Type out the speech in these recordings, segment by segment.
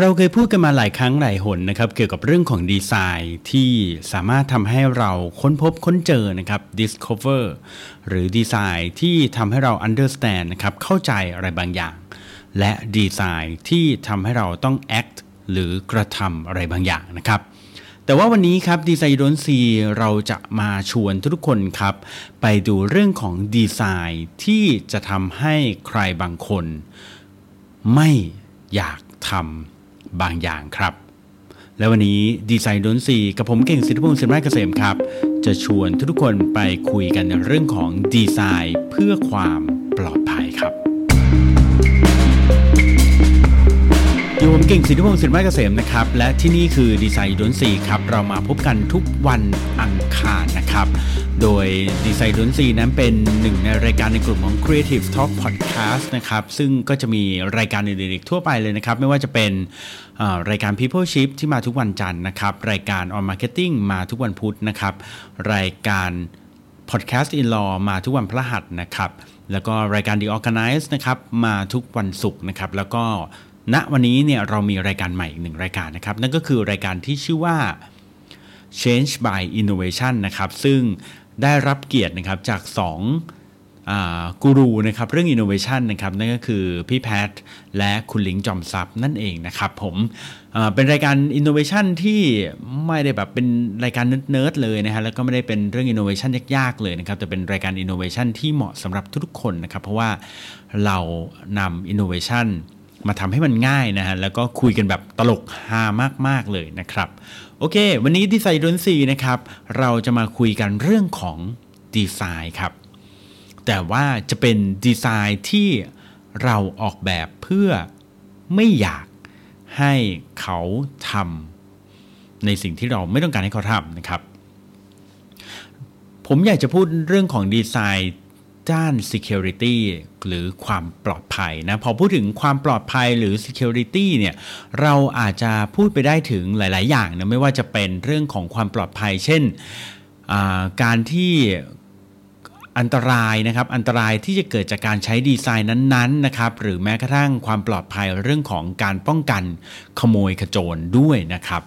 เราเคยพูดกันมาหลายครั้งหลายหนนะครับเกี่ยวกับเรื่องของดีไซน์ที่สามารถทำให้เราค้นพบค้นเจอนะครับ discover หรือดีไซน์ที่ทำให้เรา understand นะครับเข้าใจอะไรบางอย่าง และดีไซน์ที่ทำให้เราต้อง act หรือกระทำอะไรบางอย่างนะครับ แต่ว่าวันนี้ครับดีไซน์ดนซีเราจะมาชวนทุกคนครับ ไปดูเรื่องของดีไซน์ที่จะทำให้ใครบางคน ไม่อยากทำ บางอย่างครับ และวันนี้ดีไซน์ดนซีกับผมเก่งสิทธิพงศ์สินไม้เกษมครับ จะชวนทุกคนไปคุยกันในเรื่องของดีไซน์เพื่อความปลอดภัยครับอยู่ผมเก่งสิทธิพงศ์สินไม้เกษมนะครับ และที่นี่คือดีไซน์ดนซีครับ เรามาพบกันทุกวันอังคารนะครับ โดยดีไซน์ดนซีนั้นเป็นหนึ่งในรายการในกลุ่มของ Creative Talk Podcast นะครับ ซึ่งก็จะมีรายการอื่นๆอีกทั่วไปเลยนะครับ ไม่ว่าจะเป็นรายการ People Ship ที่มาทุกวันจันทร์นะครับ รายการ On Marketing มาทุกวันพุธนะครับ รายการ Podcast in Law มาทุกวันพฤหัสนะครับ แล้วก็รายการ The Organize นะครับมาทุกวันศุกร์นะครับ แล้วก็ณวันนี้เนี่ยเรามีรายการใหม่อีกหนึ่งรายการนะครับ นั่นก็คือรายการที่ชื่อว่า Change by Innovation นะครับ ซึ่ง ได้รับเกียรตินะครับจาก 2กูรูนะครับเรื่อง Innovation นะครับนั่นก็คือพี่แพทและคุณลิงจอมซับนั่นเองนะครับผมเป็นรายการ Innovation ที่ไม่ได้แบบเป็นรายการเนิร์ดเลยนะฮะแล้วก็ไม่ได้เป็นเรื่อง Innovation ยากๆเลยนะครับแต่เป็นรายการ Innovation ที่เหมาะสำหรับทุกๆคนนะครับเพราะว่าเรานำ Innovation มาทำให้มันง่ายนะฮะแล้วก็คุยกันแบบตลกฮามากๆเลยนะครับ โอเค วันนี้ดีไซน์ดนซีนะครับ เราจะมาคุยกันเรื่องของดีไซน์ครับ แต่ว่าจะเป็นดีไซน์ที่เราออกแบบเพื่อไม่อยากให้เขาทำในสิ่งที่เราไม่ต้องการให้เขาทำนะครับ ผมอยากจะพูดเรื่องของดีไซน์ ด้าน security หรือความปลอดภัยนะพอพูดถึงความปลอดภัยหรือ security เนี่ยเราอาจจะพูดไปได้ถึงหลาย ๆ อย่างนะไม่ว่าจะเป็นเรื่องของความปลอดภัย เช่นการที่อันตรายนะครับอันตรายที่จะเกิดจากการใช้ดีไซน์นั้นๆนะครับหรือแม้กระทั่งความปลอดภัยเรื่องของการป้องกันขโมยขโจรด้วยนะครับ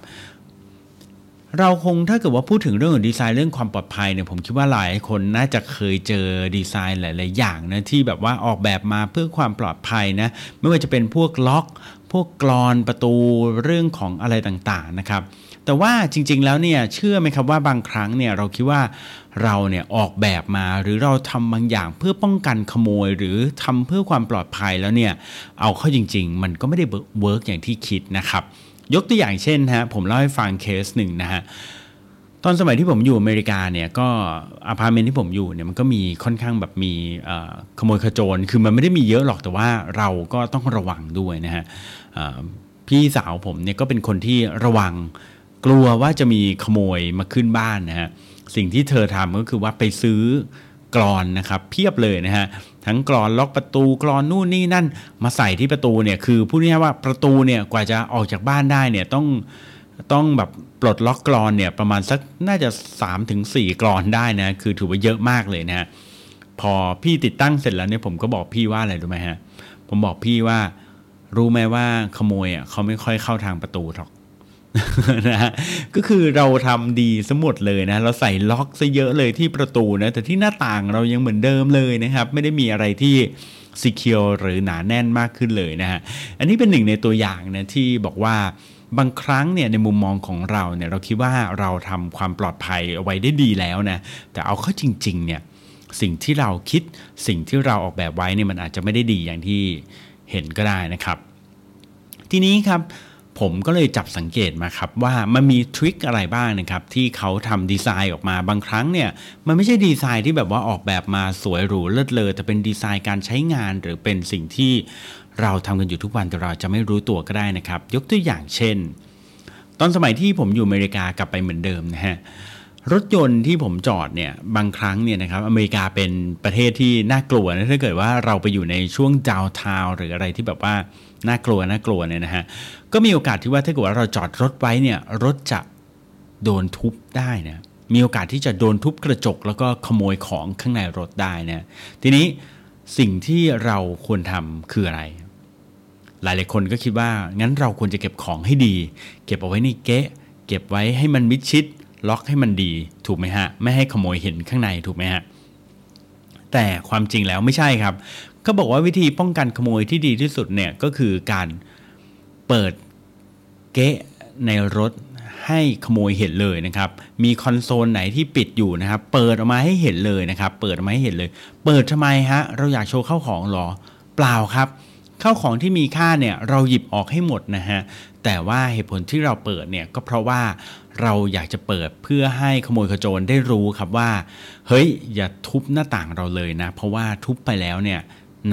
เราคงถ้าเกิดว่าพูดถึงเรื่องของดีไซน์เรื่องความปลอดภัยเนี่ยผมคิดว่าหลายคนน่าจะเคยเจอดีไซน์หลาย ๆ อย่างนะที่แบบว่าออกแบบมาเพื่อความปลอดภัยนะไม่ว่าจะเป็นพวกล็อก พวกกลอนประตูเรื่องของอะไรต่าง ๆ นะครับ แต่ว่าจริง ๆ แล้วเนี่ยเชื่อไหมครับว่าบางครั้งเนี่ยเราคิดว่าเราเนี่ยออกแบบมาหรือเราทำบางอย่างเพื่อป้องกันขโมย หรือทำเพื่อความปลอดภัยแล้วเนี่ยเอาเข้าจริง ๆ มันก็ไม่ได้ work อย่างที่คิดนะครับ ยกตัวอย่างเช่นฮะผมเล่าให้ฟังเคสหนึ่งนะฮะตอนสมัยที่ผมอยู่อเมริกาเนี่ยก็อพาร์ตเมนต์ที่ผมอยู่เนี่ยมันก็มีค่อนข้างแบบมีขโมยขโจรคือมันไม่ได้มีเยอะหรอกแต่ว่าเราก็ต้องระวังด้วยนะฮะพี่สาวผมเนี่ยก็เป็นคนที่ระวังกลัวว่าจะมีขโมยมาขึ้นบ้านนะฮะสิ่งที่เธอทำก็คือว่าไปซื้อกรอนนะครับเพียบเลยนะฮะ ทั้งกรอนล็อกประตูกรอนนู่นนี่นั่น มาใส่ที่ประตูเนี่ยคือพูดง่ายว่าประตูเนี่ยกว่าจะออกจากบ้านได้เนี่ยต้องต้องแบบปลดล็อกกรอนเนี่ยประมาณสักน่าจะ 3-4ถึงกรอนได้นะคือถือว่าเยอะมากเลยนะฮะพอพี่ติดตั้งเสร็จแล้วเนี่ยผมก็บอกพี่ว่าอะไรรู้ไหมฮะผมบอกพี่ว่ารู้ไหมว่าขโมยอะเขาไม่ค่อยเข้าทางประตูหรอก นะฮะก็คือเราทำดีสมดเลยนะ เราใส่ล็อกซะเยอะเลยที่ประตูนะ แต่ที่หน้าต่างเรายังเหมือนเดิมเลยนะครับ ไม่ได้มีอะไรที่ซีเคียวหรือหนาแน่นมากขึ้นเลยนะฮะ อันนี้เป็นหนึ่งในตัวอย่างนะที่บอกว่าบางครั้งเนี่ยในมุมมองของเราเนี่ยเราคิดว่าเราทำความปลอดภัยเอาไว้ได้ดีแล้วนะ แต่เอาเข้าจริงๆเนี่ยสิ่งที่เราคิดสิ่งที่เราออกแบบไว้เนี่ยมันอาจจะไม่ได้ดีอย่างที่เห็นก็ได้นะครับ ทีนี้ครับ ผมก็เลยจับสังเกตมาครับว่ามันมีทริคอะไรบ้างนะครับที่เขาทำดีไซน์ออกมาบางครั้งเนี่ยมันไม่ใช่ดีไซน์ที่แบบว่าออกแบบมาสวยหรูเลิศเลอแต่เป็นดีไซน์การใช้งานหรือเป็นสิ่งที่เราทำกันอยู่ทุกวันแต่เราจะไม่รู้ตัวก็ได้นะครับ ยกตัวอย่างเช่น ตอนสมัยที่ผมอยู่อเมริกากลับไปเหมือนเดิมนะฮะรถยนต์ที่ผมจอดเนี่ยบางครั้งเนี่ยนะครับอเมริกาเป็นประเทศที่น่ากลัวนะถ้าเกิดว่าเราไปอยู่ในช่วงดาวทาวหรืออะไรที่แบบว่า น่ากลัวน่ากลัวเนี่ยนะฮะก็มีโอกาสที่ว่าถ้าเกิดว่าเราจอดรถไว้เนี่ยรถจะโดนทุบได้นะมีโอกาสที่จะโดนทุบกระจก แล้วก็ขโมยของข้างในรถได้นะทีนี้สิ่งที่เราควรทำคืออะไร หลายๆคนก็คิดว่างั้นเราควรจะเก็บของให้ดี เก็บเอาไว้ในเก๊ะ เก็บไว้ให้มันมิดชิด ล็อกให้มันดี ถูกไหมฮะ ไม่ให้ขโมยเห็นข้างในถูกไหมฮะแต่ความจริงแล้วไม่ใช่ครับ เขาบอกว่าวิธีป้องกันขโมยที่ดีที่สุดเนี่ยก็คือการเปิดเก๊ะในรถให้ขโมยเห็นเลยนะครับ มีคอนโซลไหนที่ปิดอยู่นะครับ เปิดออกมาให้เห็นเลยนะครับ เปิดออกมาให้เห็นเลย เปิดทำไมฮะ เราอยากโชว์เข้าของหรอ เปล่าครับ เข้าของที่มีค่าเนี่ยเราหยิบออกให้หมดนะฮะ แต่ว่าเหตุผลที่เราเปิดเนี่ยก็เพราะว่าเราอยากจะเปิดเพื่อให้ขโมยขโจรได้รู้ครับว่า เฮ้ย อย่าทุบหน้าต่างเราเลยนะ เพราะว่าทุบไปแล้วเนี่ย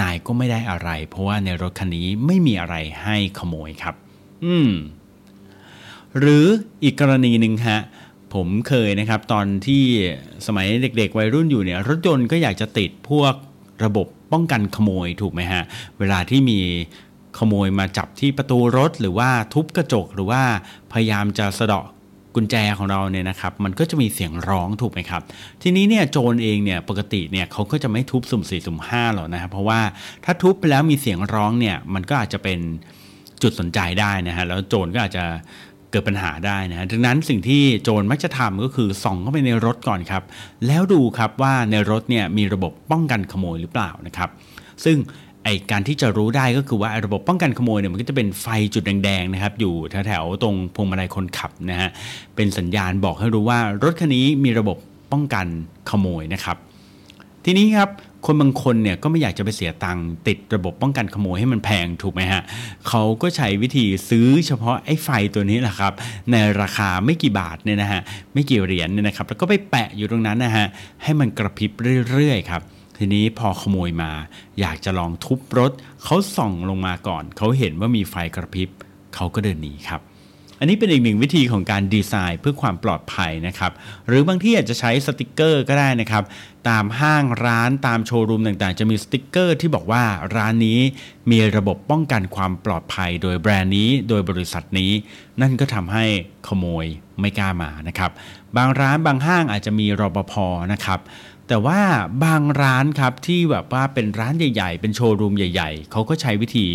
นายก็ไม่ได้อะไร เพราะว่าในรถคันนี้ไม่มีอะไรให้ขโมยครับ อืม หรืออีกกรณีหนึ่งฮะ ผมเคยนะครับ ตอนที่สมัยเด็กๆ วัยรุ่นอยู่เนี่ยรถยนต์ก็อยากจะติดพวกระบบป้องกันขโมยถูกไหมฮะ เวลาที่มีขโมยมาจับที่ประตูรถหรือว่าทุบกระจกหรือว่าพยายามจะสะเดาะ กุญแจของเราเนี่ยนะครับมันก็จะมีเสียงร้องถูกไหมครับ ทีนี้เนี่ยโจรเองเนี่ยปกติเนี่ยเขาก็จะไม่ทุบสุ่มสี่สุ่มห้าหรอกนะครับเพราะว่าถ้าทุบไปแล้วมีเสียงร้องเนี่ยมันก็อาจจะเป็นจุดสนใจได้นะฮะแล้วโจรก็อาจจะเกิดปัญหาได้นะฮะดังนั้นสิ่งที่โจรมักจะทำก็คือส่องเข้าไปในรถก่อนครับ แล้วดูครับว่าในรถเนี่ยมีระบบป้องกันขโมยหรือเปล่านะครับ ซึ่ง ไอการที่จะรู้ได้ก็คือว่าระบบป้องกันขโมยเนี่ยมันก็จะเป็นไฟจุดแดงๆนะครับอยู่แถวๆตรงพวงมาลัยคนขับนะฮะเป็นสัญญาณบอกให้รู้ว่ารถคันนี้มีระบบป้องกันขโมยนะครับ ทีนี้ครับคนบางคนเนี่ยก็ไม่อยากจะไปเสียตังค์ติดระบบป้องกันขโมยให้มันแพงถูกไหมฮะเขาก็ใช้วิธีซื้อเฉพาะไอ้ไฟตัวนี้แหละครับ ในราคาไม่กี่บาทเนี่ยนะฮะไม่กี่เหรียญเนี่ยนะครับแล้วก็ไปแปะอยู่ตรงนั้นนะฮะให้มันกระพริบเรื่อยๆครับ ทีนี้พอขโมยมา อยากจะลองทุบรถ เขาส่องลงมาก่อน เขาเห็นว่ามีไฟกระพริบ เขาก็เดินหนีครับ อันนี้เป็นอีกหนึ่งวิธีของการดีไซน์เพื่อความปลอดภัยนะครับ หรือบางที่อาจจะใช้สติกเกอร์ก็ได้นะครับ ตามห้างร้านตามโชว์รูมต่างๆ จะมีสติกเกอร์ที่บอกว่าร้านนี้มีระบบป้องกันความปลอดภัย โดยแบรนด์นี้ โดยบริษัทนี้ นั่นก็ทำให้ขโมยไม่กล้ามานะครับ บางร้านบางห้างอาจจะมีรปภนะครับ แต่ว่าบางร้านครับที่แบบว่าเป็นร้านใหญ่ ๆ เป็นโชว์รูมใหญ่ ๆ เขาก็ใช้วิธี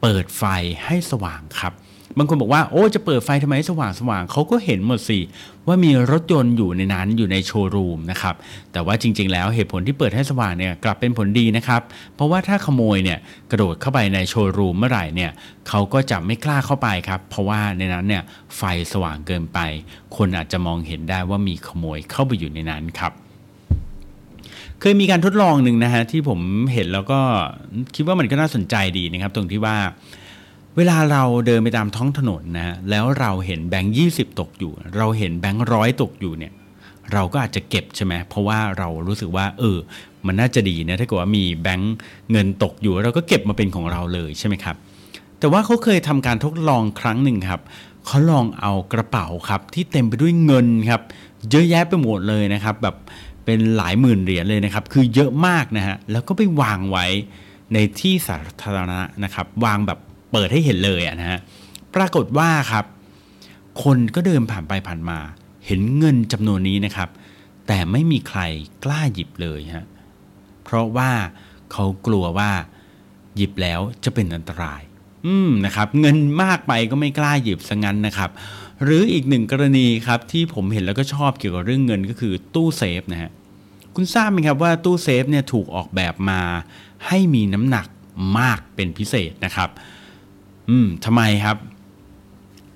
เปิดไฟให้สว่างครับบางคนบอกว่าโอ้จะเปิดไฟทำไมให้สว่างสว่างเขาก็เห็นหมดสิว่ามีรถยนต์อยู่ในนั้นอยู่ในโชว์รูมนะครับแต่ว่าจริง ๆ แล้วเหตุผลที่เปิดให้สว่างเนี่ยกลับเป็นผลดีนะครับ เพราะว่าถ้าขโมยเนี่ยกระโดดเข้าไปในโชว์รูมเมื่อไหร่เนี่ยเขาก็จะไม่กล้าเข้าไปครับ เพราะว่าในนั้นเนี่ยไฟสว่างเกินไป คนอาจจะมองเห็นได้ว่ามีขโมยเข้าไปอยู่ในนั้นครับ เคยมีการทดลองหนึ่งนะฮะที่ผมเห็นแล้วก็คิดว่ามันก็น่าสนใจดีนะครับ ตรงที่ว่าเวลาเราเดินไปตามท้องถนนนะฮะแล้วเราเห็นแบงค์ยี่สิบตกอยู่ เราเห็นแบงค์ร้อยตกอยู่เนี่ย เราก็อาจจะเก็บใช่ไหมเพราะว่าเรารู้สึกว่า เออ มันน่าจะดีนะถ้าเกิดว่ามีแบงค์เงินตกอยู่ เราก็เก็บมาเป็นของเราเลยใช่ไหมครับแต่ว่าเขาเคยทำการทดลองครั้งหนึ่งครับเขาลองเอากระเป๋าครับที่เต็มไปด้วยเงินครับเยอะแยะไปหมดเลยนะครับ แบบ เป็นหลายหมื่นเหรียญเลยนะครับ คือเยอะมากนะฮะ แล้วก็ไปวางไว้ในที่สาธารณะนะครับ วางแบบเปิดให้เห็นเลยะนะฮะ ปรากฏว่าครับ คนก็เดินผ่านไปผ่านมา เห็นเงินจำนวนนี้นะครับ แต่ไม่มีใครกล้าหยิบเลยฮะ เพราะว่าเขากลัวว่าหยิบแล้วจะเป็นอันตราย อืมนะครับ เงินมากไปก็ไม่กล้าหยิบซะงั้นนะครับ หรืออีกหนึ่งกรณีครับที่ผมเห็นแล้วก็ชอบเกี่ยวกับเรื่องเงินก็คือตู้เซฟนะฮะคุณทราบไหมครับว่าตู้เซฟเนี่ยถูกออกแบบมา ให้มีน้ำหนักมากเป็นพิเศษนะครับ อืมทำไมครับ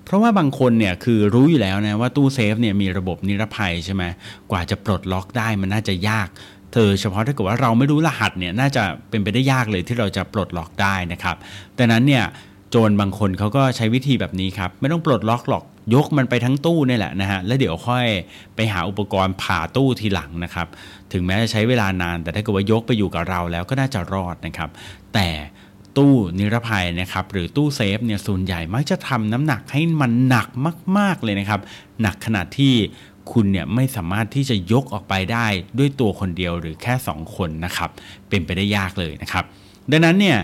เพราะว่าบางคนเนี่ยคือรู้อยู่แล้วนะว่าตู้เซฟเนี่ยมีระบบนิรภัยใช่ไหมกว่าจะปลดล็อกได้มันน่าจะยาก เธอเฉพาะถ้าเกิดว่าเราไม่รู้รหัสเนี่ยน่าจะเป็นไปได้ยากเลยที่เราจะปลดล็อกได้นะครับดังนั้นเนี่ย โจรบางคนเขาก็ใช้วิธีแบบนี้ครับ ไม่ต้องปลดล็อกหรอกยกมันไปทั้งตู้นี่แหละนะฮะแล้วเดี๋ยวค่อยไปหาอุปกรณ์ผ่าตู้ทีหลังนะครับ ถึงแม้จะใช้เวลานาน แต่ถ้าเกิดว่ายกไปอยู่กับเราแล้วก็น่าจะรอดนะครับ แต่ตู้นิรภัยนะครับหรือตู้เซฟเนี่ยส่วนใหญ่มักจะทำน้ำหนักให้มันหนักมาก ๆเลยนะครับ หนักขนาดที่คุณเนี่ยไม่สามารถที่จะยกออกไปได้ด้วยตัวคนเดียวหรือแค่ 2 คนนะครับ เป็นไปได้ยากเลยนะครับ ดังนั้นเนี่ย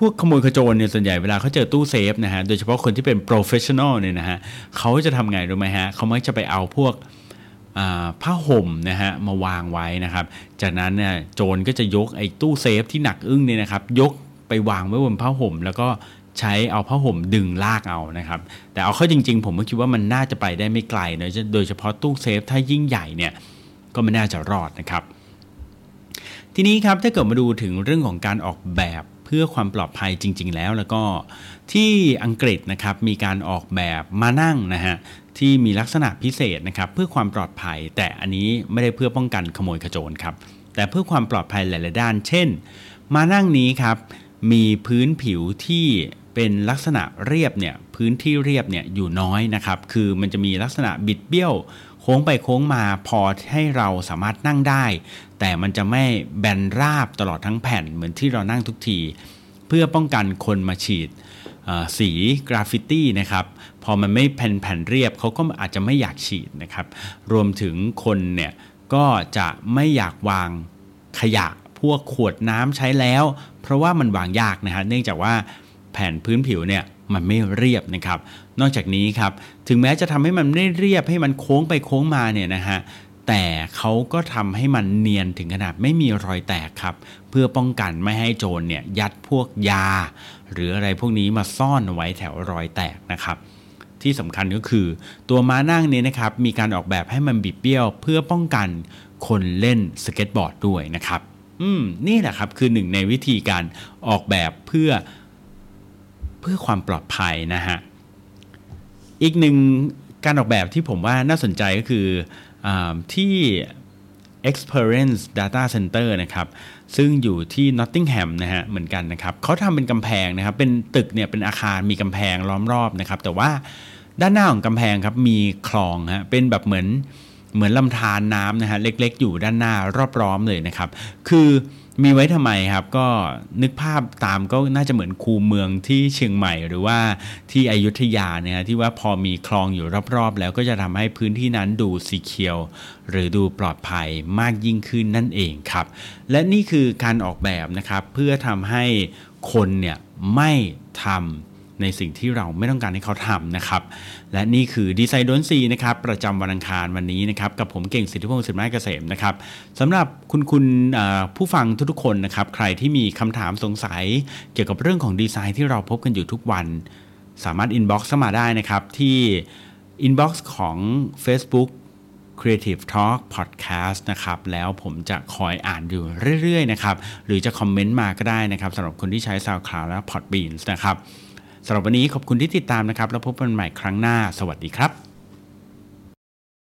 พวกขโมยขโจรเนี่ยส่วนใหญ่เวลาเขาเจอตู้เซฟนะฮะโดยเฉพาะคนที่เป็น professional เนี่ยนะฮะเขาจะทำไงรู้ไหมฮะเขามักจะไปเอาพวกผ้าห่มนะฮะมาวางไว้นะครับ จากนั้นเนี่ยโจรก็จะยกไอ้ตู้เซฟที่หนักอึ้งเนี่ยนะครับ ยกไปวางไว้บนผ้าห่ม แล้วก็ใช้เอาผ้าห่มดึงลากเอานะครับ แต่เอาเข้าจริง ๆ ผมก็คิดว่ามันน่าจะไปได้ไม่ไกลนะโดยเฉพาะตู้เซฟถ้ายิ่งใหญ่เนี่ยก็ไม่น่าจะรอดนะครับ ทีนี้ครับถ้าเกิดมาดูถึงเรื่องของการออกแบบ พื่อความปลอดภัยจริง ๆ แล้วแล้วก็ที่อังกฤษนะครับมีการออกแบบมานั่งนะฮะที่มีลักษณะพิเศษนะครับเพื่อความปลอดภัย แต่อันนี้ไม่ได้เพื่อป้องกันขโมยขโจรครับแต่เพื่อความปลอดภัยหลาย ๆ ด้าน เช่น มานั่งนี้ครับมีพื้นผิวที่เป็นลักษณะเรียบเนี่ยพื้นที่เรียบเนี่ยอยู่น้อยนะครับคือมันจะมีลักษณะบิดเบี้ยว โค้งไปโค้งมาพอให้เราสามารถนั่งได้ แต่มันจะไม่แบนราบตลอดทั้งแผ่นเหมือนที่เรานั่งทุกที เพื่อป้องกันคนมาฉีดสีกราฟฟิตี้นะครับพอมันไม่แผ่นแผ่นเรียบเขาก็อาจจะไม่อยากฉีดนะครับ รวมถึงคนเนี่ยก็จะไม่อยากวางขยะพวกขวดน้ำใช้แล้ว เพราะว่ามันวางยากนะฮะเนื่องจากว่าแผ่นพื้นผิวเนี่ยมันไม่เรียบนะครับ นอกจากนี้ครับถึงแม้จะทำให้มันไม่เรียบให้มันโค้งไปโค้งมาเนี่ยนะฮะ แต่เขาก็ทำให้มันเนียนถึงขนาดไม่มีรอยแตกครับ เพื่อป้องกันไม่ให้โจรเนี่ยยัดพวกยา หรืออะไรพวกนี้มาซ่อนไว้แถวรอยแตกนะครับ ที่สำคัญก็คือ ตัวม้านั่งนี้นะครับมีการออกแบบให้มันบิดเบี้ยว เพื่อป้องกันคนเล่นสเก็ตบอร์ดด้วยนะครับ อืมนี่แหละครับคือหนึ่งในวิธีการออกแบบเพื่อ เพื่อความปลอดภัยนะฮะอีกหนึ่งการออกแบบที่ผมว่าน่าสนใจก็คืออ ที่ Experience Data Center นะครับซึ่งอยู่ที่ Nottingham นะฮะเหมือนกันนะครับเขาทำเป็นกำแพงนะครับเป็นตึกเนี่ยเป็นอาคารมีกำแพงล้อมรอบนะครับแต่ว่าด้านหน้าของกำแพงครับมีคลองฮะเป็นแบบเหมือนเหมือนลำธารน้ำนะฮะเล็กๆ อยู่ด้านหน้ารอบๆเลยนะครับ คือ มีไว้ทำไมครับก็นึกภาพตามก็น่าจะเหมือนคูเมืองที่เชียงใหม่หรือว่าที่อยุธยาเนี่ยที่ว่าพอมีคลองอยู่รอบๆ แล้วก็จะทำให้พื้นที่นั้นดูสีเขียว หรือดูปลอดภัยมากยิ่งขึ้นนั่นเองครับ และนี่คือการออกแบบนะครับเพื่อทำให้คนเนี่ยไม่ทำ ในสิ่งที่เราไม่ต้องการให้เขาทำนะครับ และนี่คือดีไซน์ดนซีนะครับประจำวันอังคารวันนี้นะครับกับผมเก่งสิทธิพงศ์สิทธิไม้เกษมนะครับสำหรับคุณคุณผู้ฟังทุกๆคนนะครับใครที่มีคำถามสงสัยเกี่ยวกับเรื่องของดีไซน์ที่เราพบกันอยู่ทุกวัน สามารถ inbox เข้ามาได้นะครับที่ inbox ของ Facebook Creative Talk Podcast นะครับ แล้วผมจะคอยอ่านอยู่เรื่อย ๆ นะครับ หรือจะ comment มาก็ได้นะครับสำหรับคนที่ใช้ SoundCloud และ Podbeans นะครับ สำหรับวันนี้ขอบคุณที่ติดตามนะครับ แล้วพบกันใหม่ครั้งหน้า สวัสดีครับ